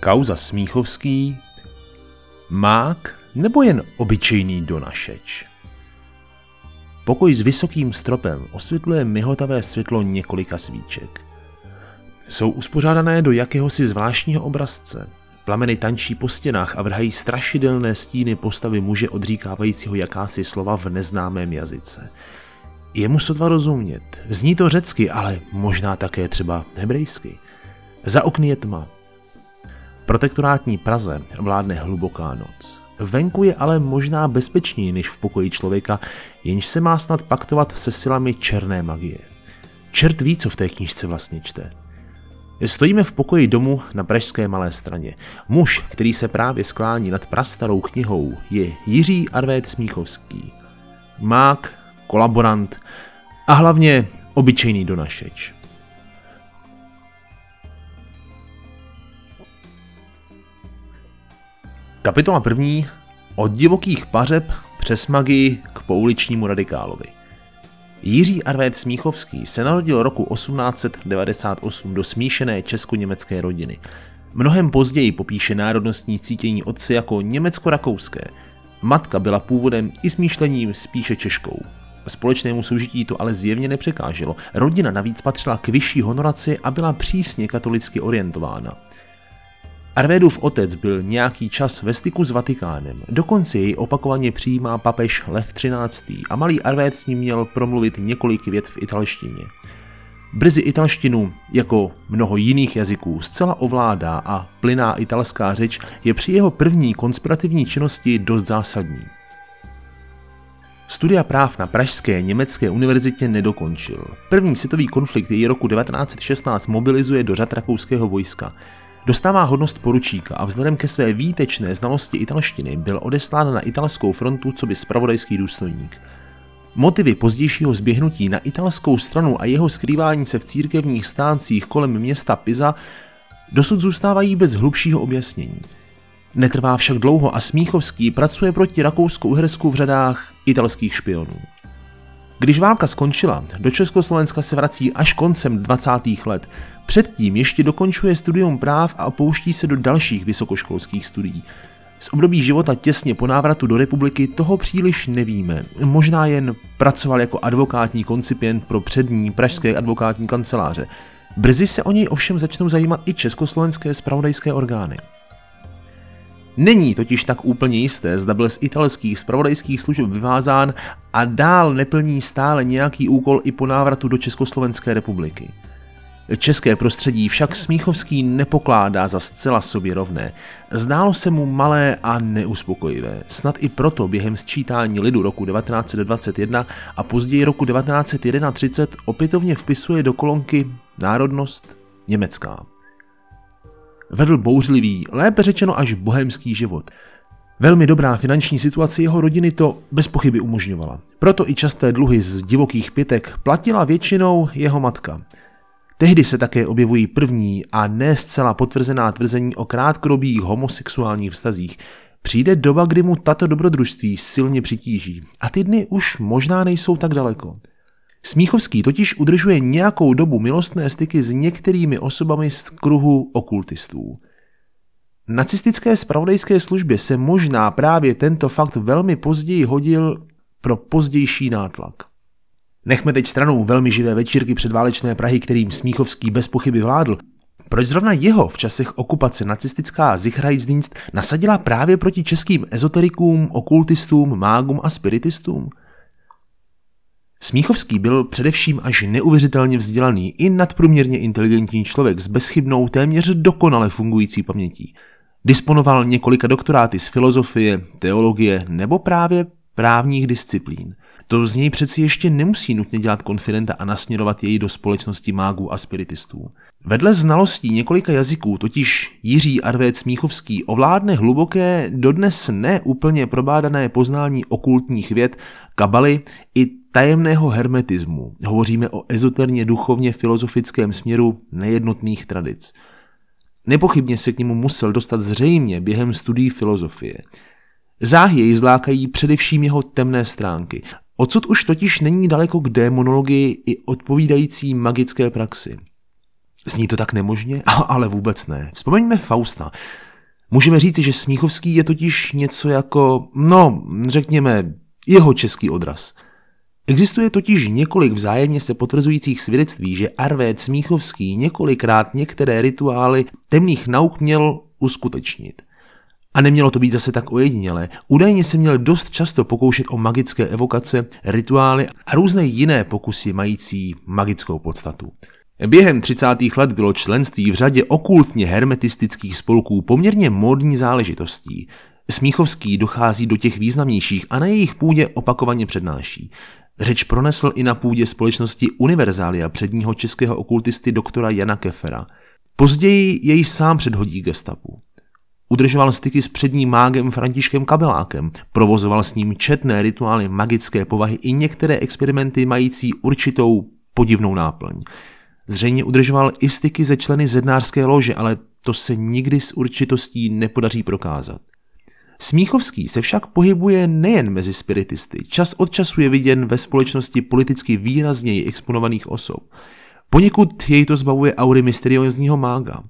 Kauza Smíchovský, mák nebo jen obyčejný donašeč? Pokoj s vysokým stropem osvětluje mihotavé světlo několika svíček. Jsou uspořádané do jakéhosi zvláštního obrazce. Plameny tančí po stěnách a vrhají strašidelné stíny postavy muže odříkávajícího jakási slova v neznámém jazyce. Je mu sotva rozumět. Zní to řecky, ale možná také třeba hebrejsky. Za okny je tma. Protektorátní Praze vládne hluboká noc. Venku je ale možná bezpečněji než v pokoji člověka, jenž se má snad paktovat se silami černé magie. Čert ví, co v té knižce vlastně čte. Stojíme v pokoji domu na Pražské Malé straně. Muž, který se právě sklání nad prastarou knihou, je Jiří Arvét Smíchovský. Mák, kolaborant a hlavně obyčejný donašeč. Kapitola první. Od divokých pařeb přes magii k pouličnímu radikálovi. Jiří Arvét Smíchovský se narodil roku 1898 do smíšené česko-německé rodiny. Mnohem později popíše národnostní cítění otce jako německo-rakouské. Matka byla původem i smýšlením spíše češkou. Společnému soužití to ale zjevně nepřekáželo. Rodina navíc patřila k vyšší honoraci a byla přísně katolicky orientována. Arvédův otec byl nějaký čas ve styku s Vatikánem, dokonce jej opakovaně přijímá papež Lev XIII. a malý Arvéd s ním měl promluvit několik vět v italštině. Brzy italštinu, jako mnoho jiných jazyků, zcela ovládá a plyná italská řeč je při jeho první konspirativní činnosti dost zásadní. Studia práv na Pražské německé univerzitě nedokončil. První světový konflikt jej roku 1916 mobilizuje do řad rakouského vojska. Dostává hodnost poručíka a vzhledem ke své výtečné znalosti italštiny byl odeslán na italskou frontu co by spravodajský důstojník. Motivy pozdějšího zběhnutí na italskou stranu a jeho skrývání se v církevních stáncích kolem města Pisa dosud zůstávají bez hlubšího objasnění. Netrvá však dlouho a Smíchovský pracuje proti Rakouskou-Uhersku v řadách italských špionů. Když válka skončila, do Československa se vrací až koncem 20. let. Předtím ještě dokončuje studium práv a opouští se do dalších vysokoškolských studií. Z období života těsně po návratu do republiky toho příliš nevíme. Možná jen pracoval jako advokátní koncipient pro přední pražské advokátní kanceláře. Brzy se o něj ovšem začnou zajímat i československé spravodajské orgány. Není totiž tak úplně jisté, zda byl z italských spravodajských služeb vyvázán a dál neplní stále nějaký úkol i po návratu do Československé republiky. České prostředí však Smíchovský nepokládá za zcela sobě rovné. Zdálo se mu malé a neuspokojivé. Snad i proto během sčítání lidu roku 1921 a později roku 1931 opětovně vpisuje do kolonky národnost německá. Vedl bouřlivý, lépe řečeno až bohemský život. Velmi dobrá finanční situace jeho rodiny to bez pochyby umožňovala. Proto i časté dluhy z divokých pětek platila většinou jeho matka. Tehdy se také objevují první a ne zcela potvrzená tvrzení o krátkodobých homosexuálních vztazích. Přijde doba, kdy mu tato dobrodružství silně přitíží a ty dny už možná nejsou tak daleko. Smíchovský totiž udržuje nějakou dobu milostné styky s některými osobami z kruhu okultistů. Nacistické spravodajské službě se možná právě tento fakt velmi později hodil pro pozdější nátlak. Nechme teď stranou velmi živé večírky předválečné Prahy, kterým Smíchovský bez pochyby vládl. Proč zrovna jeho v časech okupace nacistická Sicherheitsdienst nasadila právě proti českým ezoterikům, okultistům, mágům a spiritistům? Smíchovský byl především až neuvěřitelně vzdělaný i nadprůměrně inteligentní člověk s bezchybnou téměř dokonale fungující pamětí. Disponoval několika doktoráty z filozofie, teologie nebo právě právních disciplín. To z něj přeci ještě nemusí nutně dělat konfidenta a nasměrovat jej do společnosti mágů a spiritistů. Vedle znalostí několika jazyků totiž Jiří Arvét Smíchovský ovládne hluboké, dodnes neúplně probádané poznání okultních věd, kabaly i tajemného hermetismu. Hovoříme o ezoterně duchovně filozofickém směru nejednotných tradic. Nepochybně se k němu musel dostat zřejmě během studií filozofie. Záhy jej zlákají především jeho temné stránky. Odsud už totiž není daleko k démonologii i odpovídající magické praxi. Zní to tak nemožně? Ale vůbec ne. Vzpomeňme Fausta. Můžeme říci, že Smíchovský je totiž něco jako, no, řekněme, jeho český odraz. Existuje totiž několik vzájemně se potvrzujících svědectví, že Arvéd Smíchovský několikrát některé rituály temných nauk měl uskutečnit. A nemělo to být zase tak ojedinělé. Údajně se měl dost často pokoušet o magické evokace, rituály a různé jiné pokusy mající magickou podstatu. Během 30. let bylo členství v řadě okultně hermetistických spolků poměrně módní záležitostí. Smíchovský dochází do těch významnějších a na jejich půdě opakovaně přednáší. Řeč pronesl i na půdě společnosti Univerzália předního českého okultisty doktora Jana Kefera. Později jej sám předhodí gestapu. Udržoval styky s předním mágem Františkem Kabelákem, provozoval s ním četné rituály magické povahy i některé experimenty mající určitou podivnou náplň. Zřejmě udržoval i styky ze členy zednářské lože, ale to se nikdy s určitostí nepodaří prokázat. Smíchovský se však pohybuje nejen mezi spiritisty, čas od času je viděn ve společnosti politicky výrazněji exponovaných osob. Poněkud jej to zbavuje aury mysteriózního mága.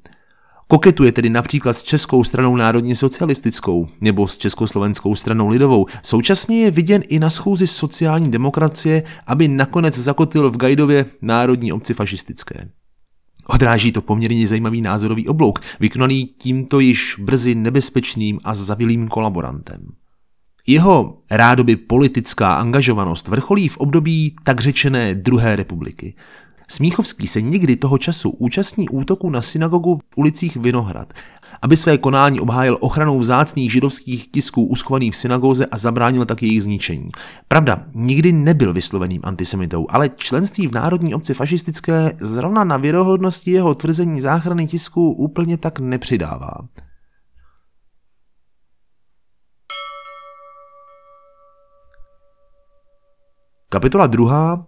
Koketuje tedy například s Českou stranou národně socialistickou nebo s Československou stranou lidovou. Současně je viděn i na schůzi sociální demokracie, aby nakonec zakotvil v Gajdově národní obci fašistické. Odráží to poměrně zajímavý názorový oblouk, vykonaný tímto již brzy nebezpečným a zavilým kolaborantem. Jeho rádoby politická angažovanost vrcholí v období tak řečené druhé republiky. Smíchovský se někdy toho času účastní útoku na synagogu v ulicích Vinohrad, aby své konání obhájil ochranou vzácných židovských tisků uschovaných v synagoze a zabránil tak jejich zničení. Pravda, nikdy nebyl vysloveným antisemitou, ale členství v Národní obci fašistické zrovna na věrohodnosti jeho tvrzení záchrany tisků úplně tak nepřidává. Kapitola druhá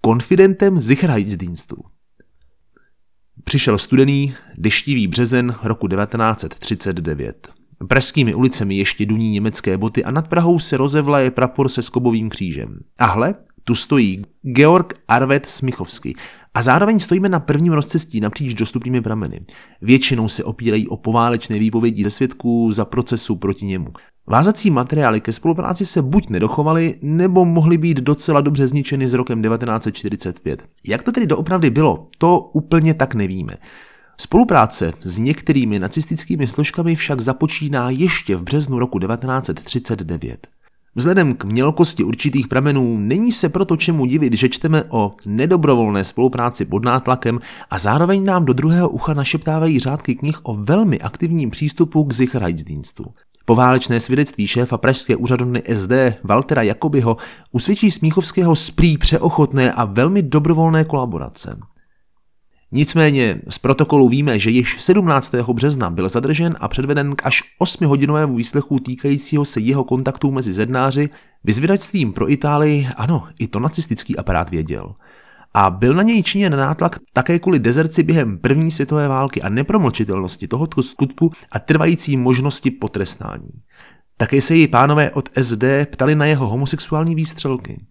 konfidentem Sicherheitsdienstu. Přišel studený, deštivý březen roku 1939. Pražskými ulicemi ještě duní německé boty a nad Prahou se rozevlaje prapor se skobovým křížem. A hle, tu stojí Georg Arvet Smichovský. A zároveň stojíme na prvním rozcestí napříč dostupnými prameny. Většinou se opírají o poválečné výpovědi ze svědků za procesu proti němu. Vázací materiály ke spolupráci se buď nedochovaly, nebo mohly být docela dobře zničeny s rokem 1945. Jak to tedy doopravdy bylo, to úplně tak nevíme. Spolupráce s některými nacistickými složkami však započíná ještě v březnu roku 1939. Vzhledem k mělkosti určitých pramenů není se proto čemu divit, že čteme o nedobrovolné spolupráci pod nátlakem a zároveň nám do druhého ucha našeptávají řádky knih o velmi aktivním přístupu k Sicherheitsdienstu. Poválečné svědectví šéfa pražské úřadovny SD Waltera Jakobyho usvědčí Smíchovského z prý přeochotné a velmi dobrovolné kolaborace. Nicméně z protokolu víme, že již 17. března byl zadržen a předveden k až 8-hodinovému výslechu týkajícího se jeho kontaktů mezi zednáři, vyzvědačstvím pro Itálii, ano, i to nacistický aparát věděl. A byl na něj činěn nátlak také kvůli dezerci během první světové války a nepromlčitelnosti tohoto skutku a trvající možnosti potrestání. Také se její pánové od SD ptali na jeho homosexuální výstřelky.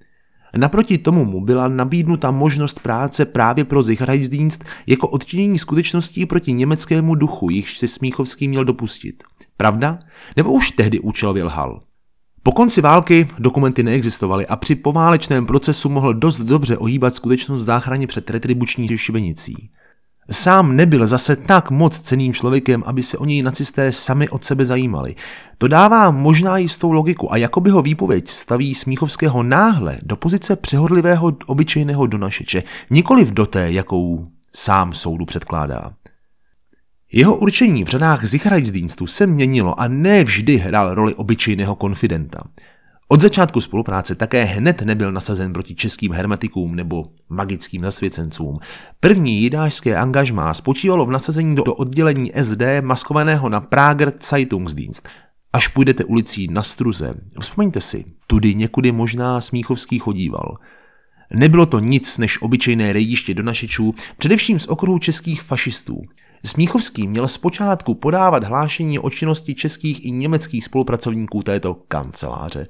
Naproti tomu mu byla nabídnuta možnost práce právě pro Sicherheitsdienst jako odčinění skutečností proti německému duchu, jichž si Smíchovský měl dopustit. Pravda? Nebo už tehdy účelově lhal? Po konci války dokumenty neexistovaly a při poválečném procesu mohl dost dobře ohýbat skutečnost záchraně před retribuční šibenicí. Sám nebyl zase tak moc ceným člověkem, aby se o něj nacisté sami od sebe zajímali. To dává možná jistou logiku a jakoby ho výpověď staví Smíchovského náhle do pozice přehodlivého obyčejného donašeče, nikoliv do té, jakou sám soudu předkládá. Jeho určení v řadách Sicherheitsdienstu se měnilo a ne vždy hrál roli obyčejného konfidenta. Od začátku spolupráce také hned nebyl nasazen proti českým hermetikům nebo magickým nasvěcencům. První jidášské angažmá spočívalo v nasazení do oddělení SD maskovaného na Prager Zeitungsdienst. Až půjdete ulicí na Struze, vzpomeňte si, tudy někudy možná Smíchovský chodíval. Nebylo to nic než obyčejné rejdiště donašečů, především z okruhu českých fašistů. Smíchovský měl zpočátku podávat hlášení o činnosti českých i německých spolupracovníků této kanceláře.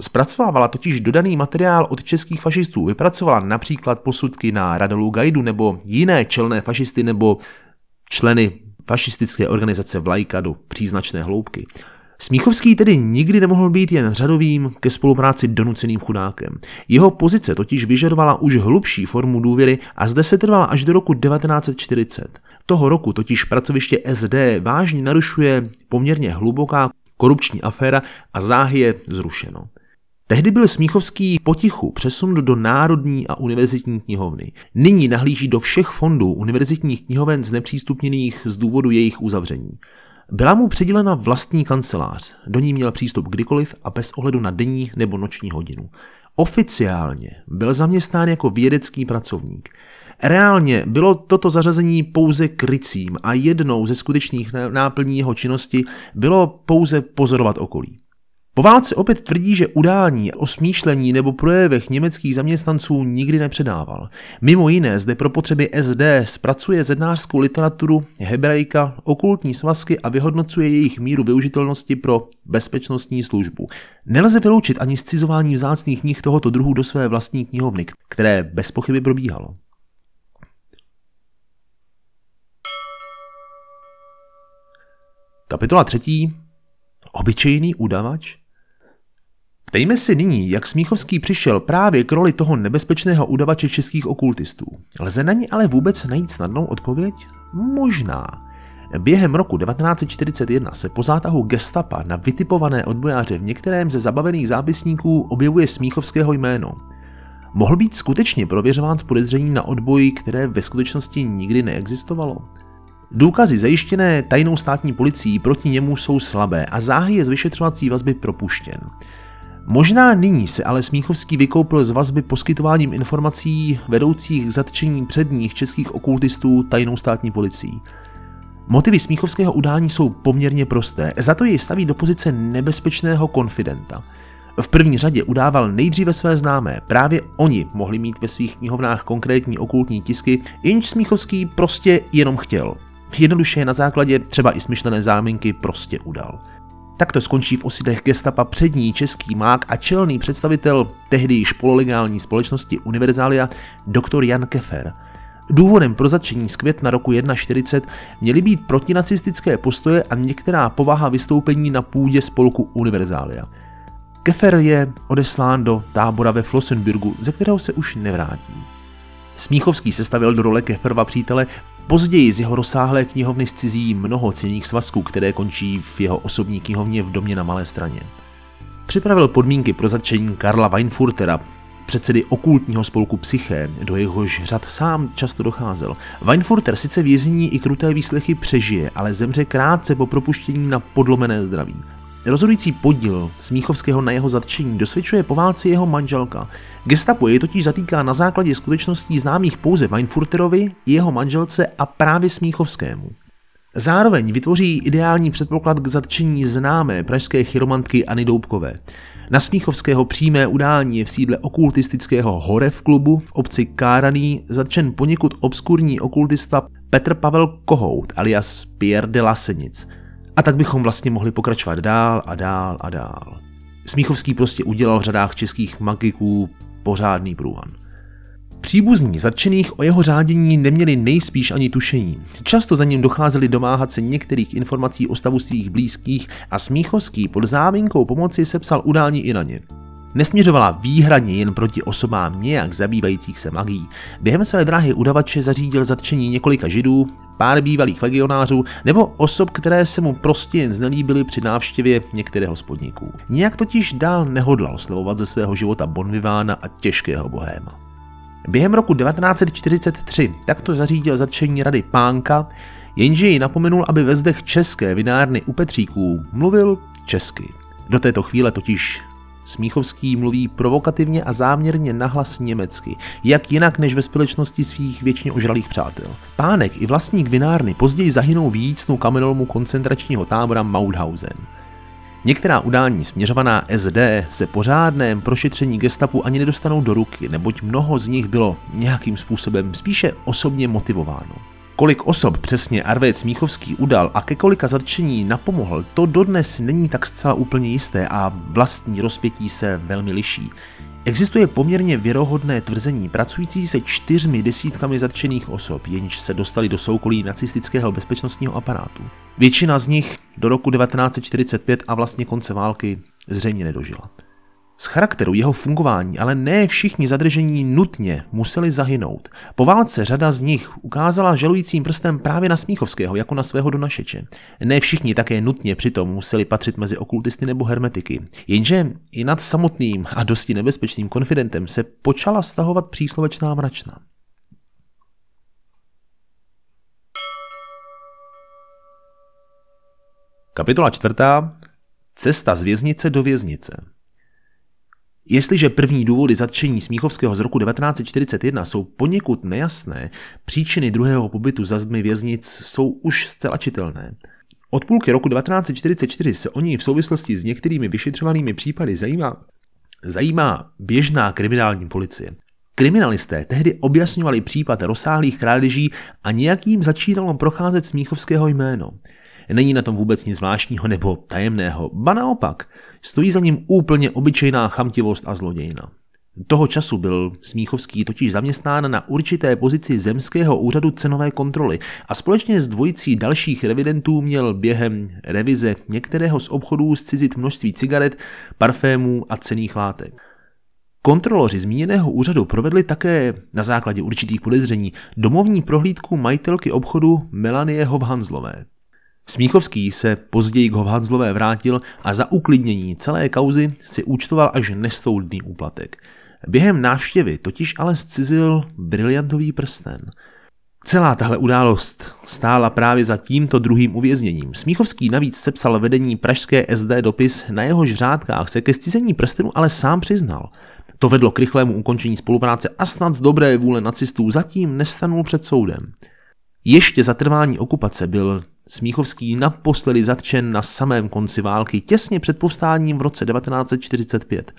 Zpracovávala totiž dodaný materiál od českých fašistů, vypracovala například posudky na Radolu Gajdu nebo jiné čelné fašisty nebo členy fašistické organizace Vlajka do příznačné hloubky. Smíchovský tedy nikdy nemohl být jen řadovým ke spolupráci donuceným chudákem. Jeho pozice totiž vyžadovala už hlubší formu důvěry a zde se trvala až do roku 1940. Toho roku totiž pracoviště SD vážně narušuje poměrně hluboká korupční aféra a záhy je zrušeno. Tehdy byl Smíchovský potichu přesunut do Národní a univerzitní knihovny. Nyní nahlíží do všech fondů univerzitních knihoven znepřístupněných z důvodu jejich uzavření. Byla mu přidělena vlastní kancelář, do ní měl přístup kdykoliv a bez ohledu na denní nebo noční hodinu. Oficiálně byl zaměstnán jako vědecký pracovník. Reálně bylo toto zařazení pouze krycím a jednou ze skutečných náplní jeho činnosti bylo pouze pozorovat okolí. Po válce opět tvrdí, že udání o smýšlení nebo projevech německých zaměstnanců nikdy nepředával. Mimo jiné zde pro potřeby SD zpracuje zednářskou literaturu hebrejka, okultní svazky a vyhodnocuje jejich míru využitelnosti pro bezpečnostní službu. Nelze vyloučit ani scizování vzácných knih tohoto druhu do své vlastní knihovny, které bez pochyby probíhalo. Kapitola třetí. Obyčejný udavač? Ptejme si nyní, jak Smíchovský přišel právě k roli toho nebezpečného udavače českých okultistů. Lze na ní ale vůbec najít snadnou odpověď? Možná. Během roku 1941 se po zátahu gestapa na vytipované odbojáře v některém ze zabavených zápisníků objevuje Smíchovského jméno. Mohl být skutečně prověřován s podezřením na odboji, které ve skutečnosti nikdy neexistovalo? Důkazy zajištěné tajnou státní policií proti němu jsou slabé a záhy je z vyšetřovací vazby propuštěn. Možná nyní se ale Smíchovský vykoupil z vazby poskytováním informací vedoucích k zatčení předních českých okultistů tajnou státní policií. Motivy Smíchovského udání jsou poměrně prosté, za to jej staví do pozice nebezpečného konfidenta. V první řadě udával nejdříve své známé, právě oni mohli mít ve svých knihovnách konkrétní okultní tisky, jenž Smíchovský prostě jenom chtěl. Jednoduše na základě třeba i smyšlené záminky prostě udal. Takto skončí v osidech gestapa přední český mák a čelný představitel tehdy již pololegální společnosti Univerzalia doktor Jan Kefer. Důvodem pro zatčení z května roku 1.40 měly být protinacistické postoje a některá povaha vystoupení na půdě spolku Univerzalia. Kefer je odeslán do tábora ve Flossenbürgu, ze kterého se už nevrátí. Smíchovský se stavil do role Keferova přítele Později z jeho rozsáhlé knihovny zcizí mnoho cenných svazků, které končí v jeho osobní knihovně v domě na Malé straně. Připravil podmínky pro zatčení Karla Weinfurtera, předsedy okultního spolku Psyché, do jehož řad sám často docházel. Weinfurter sice vězení i kruté výslechy přežije, ale zemře krátce po propuštění na podlomené zdraví. Rozhodující podíl Smíchovského na jeho zatčení dosvědčuje po válce jeho manželka. Gestapo jej totiž zatýká na základě skutečností známých pouze Weinfurterovi, jeho manželce a právě Smíchovskému. Zároveň vytvoří ideální předpoklad k zatčení známé pražské chiromantkyAny Doubkové. Na Smíchovského přímé udání je v sídle okultistického Horev klubu v obci Káraný zatčen poněkud obskurní okultista Petr Pavel Kohout alias Pierre de Lasenic – a tak bychom vlastně mohli pokračovat dál a dál a dál. Smíchovský prostě udělal v řadách českých magiků pořádný průvan. Příbuzní zatčených o jeho řádění neměli nejspíš ani tušení. Často za ním docházeli domáhat se některých informací o stavu svých blízkých a Smíchovský pod záminkou pomoci sepsal udání i na ně. Nesměřovala výhradně jen proti osobám nějak zabývajících se magií. Během své dráhy udavače zařídil zatčení několika židů, pár bývalých legionářů nebo osob, které se mu prostě jen znelíbily při návštěvě některého z podniků. Nijak totiž dál nehodlal slevovat ze svého života Bonvivána a těžkého bohéma. Během roku 1943 takto zařídil zatčení rady Pánka, jenže ji napomenul, aby ve zdech české vinárny u Petříků mluvil česky. Do této chvíle totiž Smíchovský mluví provokativně a záměrně nahlas německy, jak jinak než ve společnosti svých věčně ožralých přátel. Pánek i vlastník vinárny později zahynou v jícnu kamenolmu koncentračního tábora Mauthausen. Některá udání směřovaná SD se po řádném prošetření gestapu ani nedostanou do ruky, neboť mnoho z nich bylo nějakým způsobem spíše osobně motivováno. Kolik osob přesně Arvéd Smíchovský udal a ke kolika zatčení napomohl, to dodnes není tak zcela úplně jisté a vlastní rozpětí se velmi liší. Existuje poměrně věrohodné tvrzení pracující se čtyřmi desítkami zatčených osob, jenž se dostali do soukolí nacistického bezpečnostního aparátu. Většina z nich do roku 1945 a vlastně konce války zřejmě nedožila. Z charakteru jeho fungování ale ne všichni zadržení nutně museli zahynout. Po válce řada z nich ukázala žalujícím prstem právě na Smíchovského jako na svého donašeče. Ne všichni také nutně přitom museli patřit mezi okultisty nebo hermetiky. Jenže i nad samotným a dosti nebezpečným konfidentem se počala stahovat příslovečná mračna. Kapitola čtvrtá. Cesta z věznice do věznice. Jestliže první důvody zatčení Smíchovského z roku 1941 jsou poněkud nejasné, příčiny druhého pobytu za zdmi věznic jsou už zcela čitelné. Od půlky roku 1944 se o ní v souvislosti s některými vyšetřovanými případy zajímá, zajímá běžná kriminální policie. Kriminalisté tehdy objasňovali případ rozsáhlých krádeží a nějakým začínalo procházet Smíchovského jméno. Není na tom vůbec nic zvláštního nebo tajemného, ba naopak – Stojí za ním úplně obyčejná chamtivost a zlodějina. Toho času byl Smíchovský totiž zaměstnán na určité pozici Zemského úřadu cenové kontroly a společně s dvojicí dalších revidentů měl během revize některého z obchodů zcizit množství cigaret, parfémů a cených látek. Kontroloři zmíněného úřadu provedli také na základě určitých podezření domovní prohlídku majitelky obchodu Melanie Hovhanzlové. Smíchovský se později k Hovhanzlové vrátil a za uklidnění celé kauzy si účtoval až nestoudný úplatek. Během návštěvy totiž ale zcizil briliantový prsten. Celá tahle událost stála právě za tímto druhým uvězněním. Smíchovský navíc sepsal vedení pražské SD dopis, na jehož řádkách se ke zcizení prstenu ale sám přiznal. To vedlo k rychlému ukončení spolupráce a snad z dobré vůle nacistů zatím nestanul před soudem. Ještě za trvání okupace byl Smíchovský naposledy zatčen na samém konci války, těsně před povstáním v roce 1945.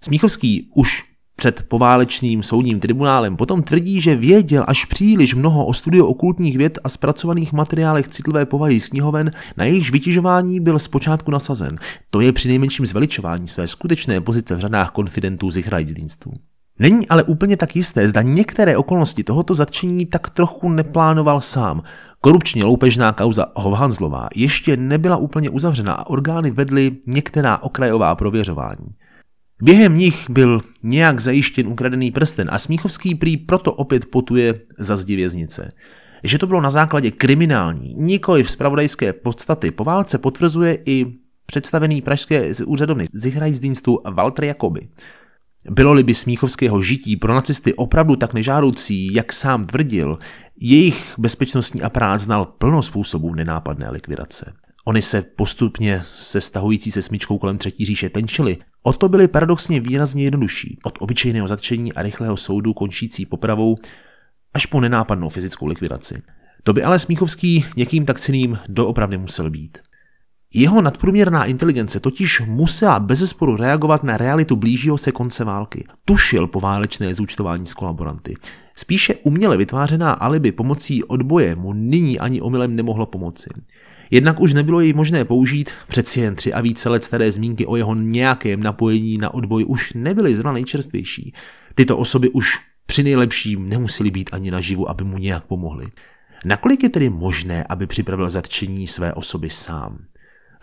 Smíchovský už před poválečným soudním tribunálem potom tvrdí, že věděl až příliš mnoho o studiu okultních věd a zpracovaných materiálech citlivé povahy z knihoven, na jejichž vytěžování byl zpočátku nasazen. To je při nejmenším zveličování své skutečné pozice v řadách konfidentů z Reichsdienstů. Není ale úplně tak jisté, zda některé okolnosti tohoto zatčení tak trochu neplánoval sám. Korupčně loupežná kauza Hovhanzlová ještě nebyla úplně uzavřena a orgány vedly některá okrajová prověřování. Během nich byl nějak zajištěn ukradený prsten a Smíchovský prý proto opět potuje za zdi věznice. Že to bylo na základě kriminální, nikoli v spravodajské podstaty, po válce potvrzuje i představený pražské úřadovny Zihrajsdienstu Walter Jakoby. Bylo-li by Smíchovského žití pro nacisty opravdu tak nežádoucí, jak sám tvrdil, jejich bezpečnostní aparát znal plno způsobů nenápadné likvidace. Oni se postupně se stahující se smyčkou kolem třetí říše tenčili. O to byly paradoxně výrazně jednodušší, od obyčejného zatčení a rychlého soudu končící popravou až po nenápadnou fyzickou likvidaci. To by ale Smíchovský někým tak ceným doopravdy musel být. Jeho nadprůměrná inteligence totiž musela bezesporu reagovat na realitu blížího se konce války. Tušil poválečné zúčtování s kolaboranty. Spíše uměle vytvářená alibi pomocí odboje mu nyní ani omylem nemohlo pomoci. Jednak už nebylo jej možné použít, přeci jen tři a více let staré zmínky o jeho nějakém napojení na odboj už nebyly zrovna nejčerstvější. Tyto osoby už při nejlepším nemuseli být ani naživu, aby mu nějak pomohli. Nakolik je tedy možné, aby připravil zatčení své osoby sám?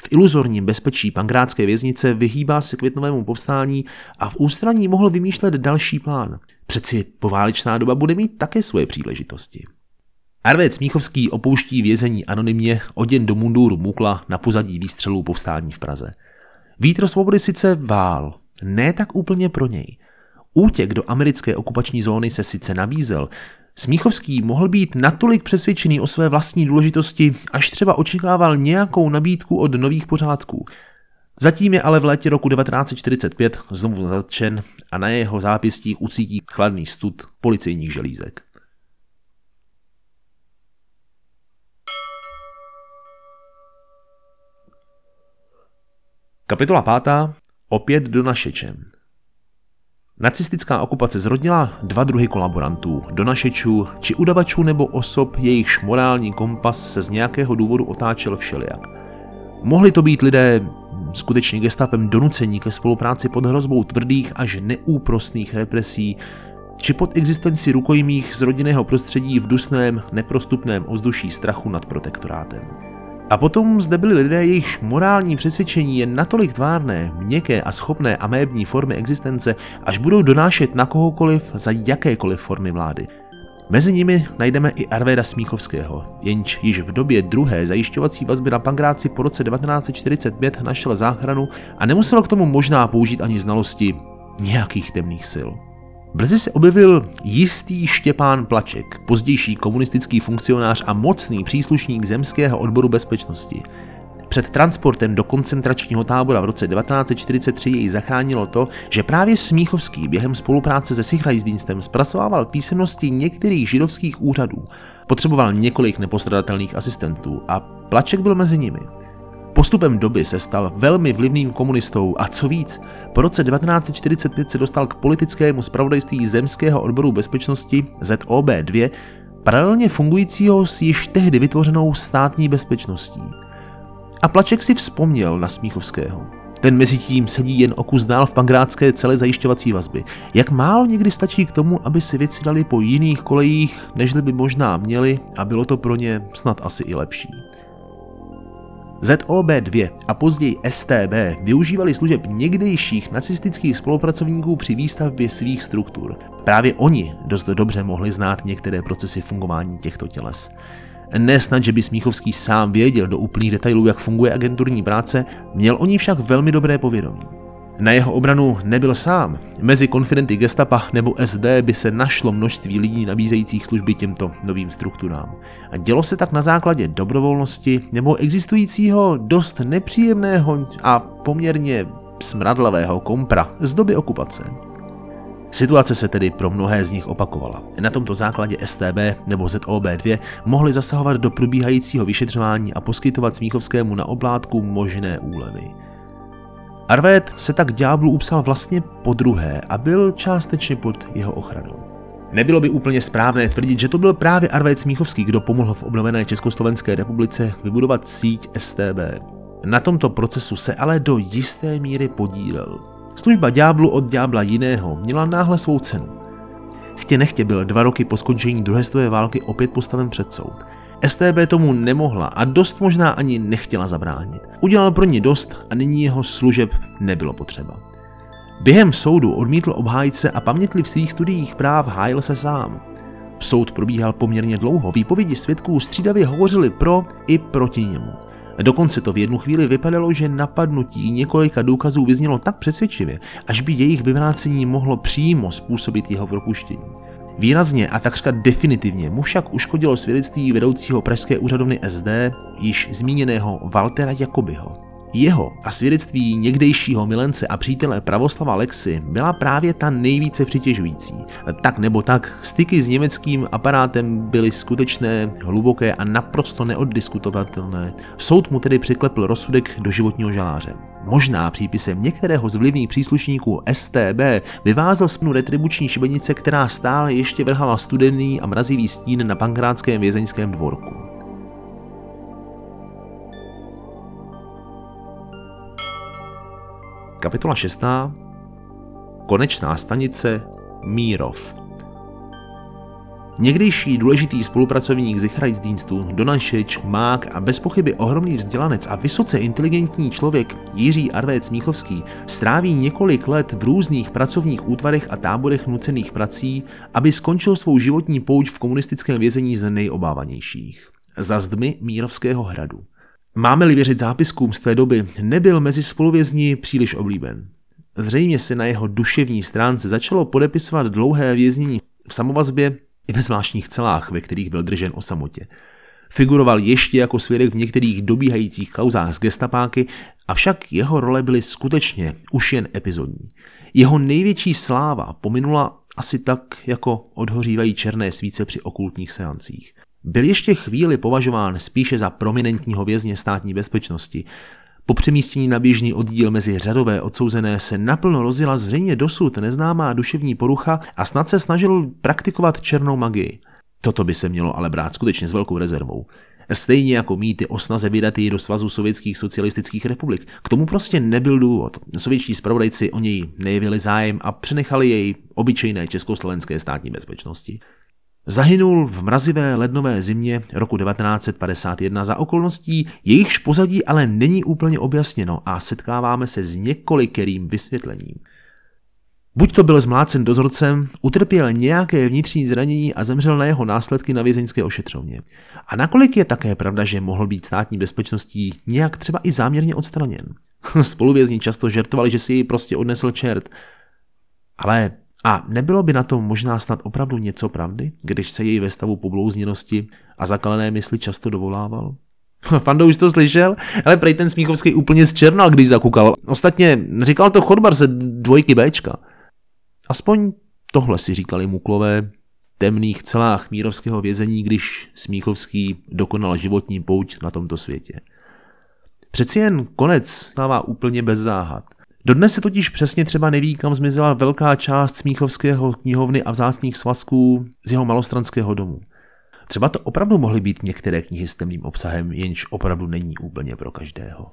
V iluzorním bezpečí pankrátské věznice vyhýbá se květnovému povstání a v ústraní mohl vymýšlet další plán. Přeci poválečná doba bude mít také svoje příležitosti. Arvéd Smíchovský opouští vězení anonymně oděn do munduru Mukla na pozadí výstřelů povstání v Praze. Vítr svobody sice vál, ne tak úplně pro něj. Útěk do americké okupační zóny se sice nabízel, Smíchovský mohl být natolik přesvědčený o své vlastní důležitosti, až třeba očekával nějakou nabídku od nových pořádků. Zatím je ale v létě roku 1945 znovu zatčen a na jeho zápěstích ucítí chladný stud policejních želízek. Kapitola 5. Opět do našečem. Nacistická okupace zrodila dva druhy kolaborantů, donašečů či udavačů nebo osob, jejichž morální kompas se z nějakého důvodu otáčel všelijak. Mohli to být lidé skutečně gestapem donucení ke spolupráci pod hrozbou tvrdých až neúprostných represí, či pod existenci rukojmích z rodinného prostředí v dusném, neprostupném ovzduší strachu nad protektorátem. A potom zde byli lidé, jejichž morální přesvědčení je natolik tvárné, měkké a schopné amébní formy existence, až budou donášet na kohokoliv za jakékoliv formy vlády. Mezi nimi najdeme i Arvéda Smíchovského, jenž již v době druhé zajišťovací vazby na Pangráci po roce 1945 našel záchranu a nemuselo k tomu možná použít ani znalosti nějakých temných sil. Brzy se objevil jistý Štěpán Plaček, pozdější komunistický funkcionář a mocný příslušník zemského odboru bezpečnosti. Před transportem do koncentračního tábora v roce 1943 jej zachránilo to, že právě Smíchovský během spolupráce se Sicherheitsdienstem zpracovával písemnosti některých židovských úřadů. Potřeboval několik nepostradatelných asistentů a Plaček byl mezi nimi. Postupem doby se stal velmi vlivným komunistou a co víc, po roce 1945 se dostal k politickému spravodajství zemského odboru bezpečnosti ZOB2, paralelně fungujícího s již tehdy vytvořenou státní bezpečností. A Plaček si vzpomněl na Smíchovského. Ten mezi tím sedí jen o kus dál v pangrátské celé zajišťovací vazby. Jak málo někdy stačí k tomu, aby si věci dali po jiných kolejích, nežli by možná měli a bylo to pro ně snad asi i lepší. ZOB2 a později STB využívali služeb někdejších nacistických spolupracovníků při výstavbě svých struktur. Právě oni dost dobře mohli znát některé procesy fungování těchto těles. Nesnad, že by Smíchovský sám věděl do úplných detailů, jak funguje agenturní práce, měl o ní však velmi dobré povědomí. Na jeho obranu nebyl sám. Mezi konfidenty gestapa nebo SD by se našlo množství lidí nabízejících služby těmto novým strukturám. A dělo se tak na základě dobrovolnosti nebo existujícího dost nepříjemného a poměrně smradlavého kompra z doby okupace. Situace se tedy pro mnohé z nich opakovala. Na tomto základě STB nebo ZOB2 mohli zasahovat do probíhajícího vyšetřování a poskytovat Smíchovskému na oblátku možné úlevy. Arvéd se tak ďáblu upsal vlastně po druhé a byl částečně pod jeho ochranou. Nebylo by úplně správné tvrdit, že to byl právě Arvéd Smíchovský, kdo pomohl v obnovené Československé republice vybudovat síť STB. Na tomto procesu se ale do jisté míry podílel. Služba ďáblu od ďábla jiného měla náhle svou cenu. Chtě nechtě byl dva roky po skončení druhé světové války opět postaven před soud. STB tomu nemohla a dost možná ani nechtěla zabránit. Udělal pro ně dost a nyní jeho služeb nebylo potřeba. Během soudu odmítl obhájce a pamětli v svých studiích práv hájil se sám. Soud probíhal poměrně dlouho, výpovědi svědků střídavě hovořili pro i proti němu. Dokonce to v jednu chvíli vypadalo, že napadnutí několika důkazů vyznělo tak přesvědčivě, až by jejich vyvrácení mohlo přímo způsobit jeho propuštění. Výrazně a takřka definitivně mu však uškodilo svědectví vedoucího pražské úřadovny SD, již zmíněného Waltera Jakobyho. Jeho a svědectví někdejšího milence a přítele Pravoslava Lexy byla právě ta nejvíce přitěžující. Tak nebo tak, styky s německým aparátem byly skutečné, hluboké a naprosto neoddiskutovatelné. Soud mu tedy přiklepl rozsudek do životního žaláře. Možná přípisem některého z vlivných příslušníků STB vyvázel spnu retribuční šibenice, která stále ještě vrhala studený a mrazivý stín na pankrátském vězeňském dvorku. Kapitola 6. Konečná stanice Mírov. Někdejší důležitý spolupracovník Sicherheitsdienstu, Donašeč, Mák a bez pochyby ohromný vzdělanec a vysoce inteligentní člověk Jiří Arvéd Smíchovský stráví několik let v různých pracovních útvarech a táborech nucených prací, aby skončil svou životní pouť v komunistickém vězení z nejobávanějších. Za zdmi Mírovského hradu. Máme-li věřit zápiskům z té doby, nebyl mezi spoluvězni příliš oblíben. Zřejmě se na jeho duševní stránce začalo podepisovat dlouhé věznění v samovazbě i ve zvláštních celách, ve kterých byl držen o samotě. Figuroval ještě jako svědek v některých dobíhajících kauzách z gestapáky, avšak jeho role byly skutečně už jen epizodní. Jeho největší sláva pominula asi tak, jako odhořívají černé svíce při okultních seancích. Byl ještě chvíli považován spíše za prominentního vězně státní bezpečnosti. Po přemístění na běžný oddíl mezi řadové odsouzené se naplno rozjela zřejmě dosud neznámá duševní porucha a snad se snažil praktikovat černou magii. Toto by se mělo ale brát skutečně s velkou rezervou. Stejně jako mýty o snaze vydat do Svazu sovětských socialistických republik. K tomu prostě nebyl důvod. Sovětští zpravodajci o něj nejevili zájem a přenechali jej obyčejné československé státní bezpečnosti. Zahynul v mrazivé lednové zimě roku 1951 za okolností, jejichž pozadí ale není úplně objasněno a setkáváme se s několikerým vysvětlením. Buď to byl zmlácen dozorcem, utrpěl nějaké vnitřní zranění a zemřel na jeho následky na vězeňské ošetřovně. A nakolik je také pravda, že mohl být státní bezpečností nějak třeba i záměrně odstraněn. Spoluvězni často žertovali, že si ji prostě odnesl čert. Ale a nebylo by na tom možná snad opravdu něco pravdy, když se jej ve stavu poblouzněnosti a zakalené mysli často dovolával? Fando už to slyšel, ale prej ten Smíchovský úplně zčernal, když zakukal. Ostatně říkal to chodbar se dvojky Bčka. Aspoň tohle si říkali muklové temných celách mírovského vězení, když Smíchovský dokonal životní pouť na tomto světě. Přeci jen konec stává úplně bez záhad. Dodnes se totiž přesně třeba neví, kam zmizela velká část Smíchovského knihovny a vzácných svazků z jeho malostranského domu. Třeba to opravdu mohly být některé knihy s temným obsahem, jenž opravdu není úplně pro každého.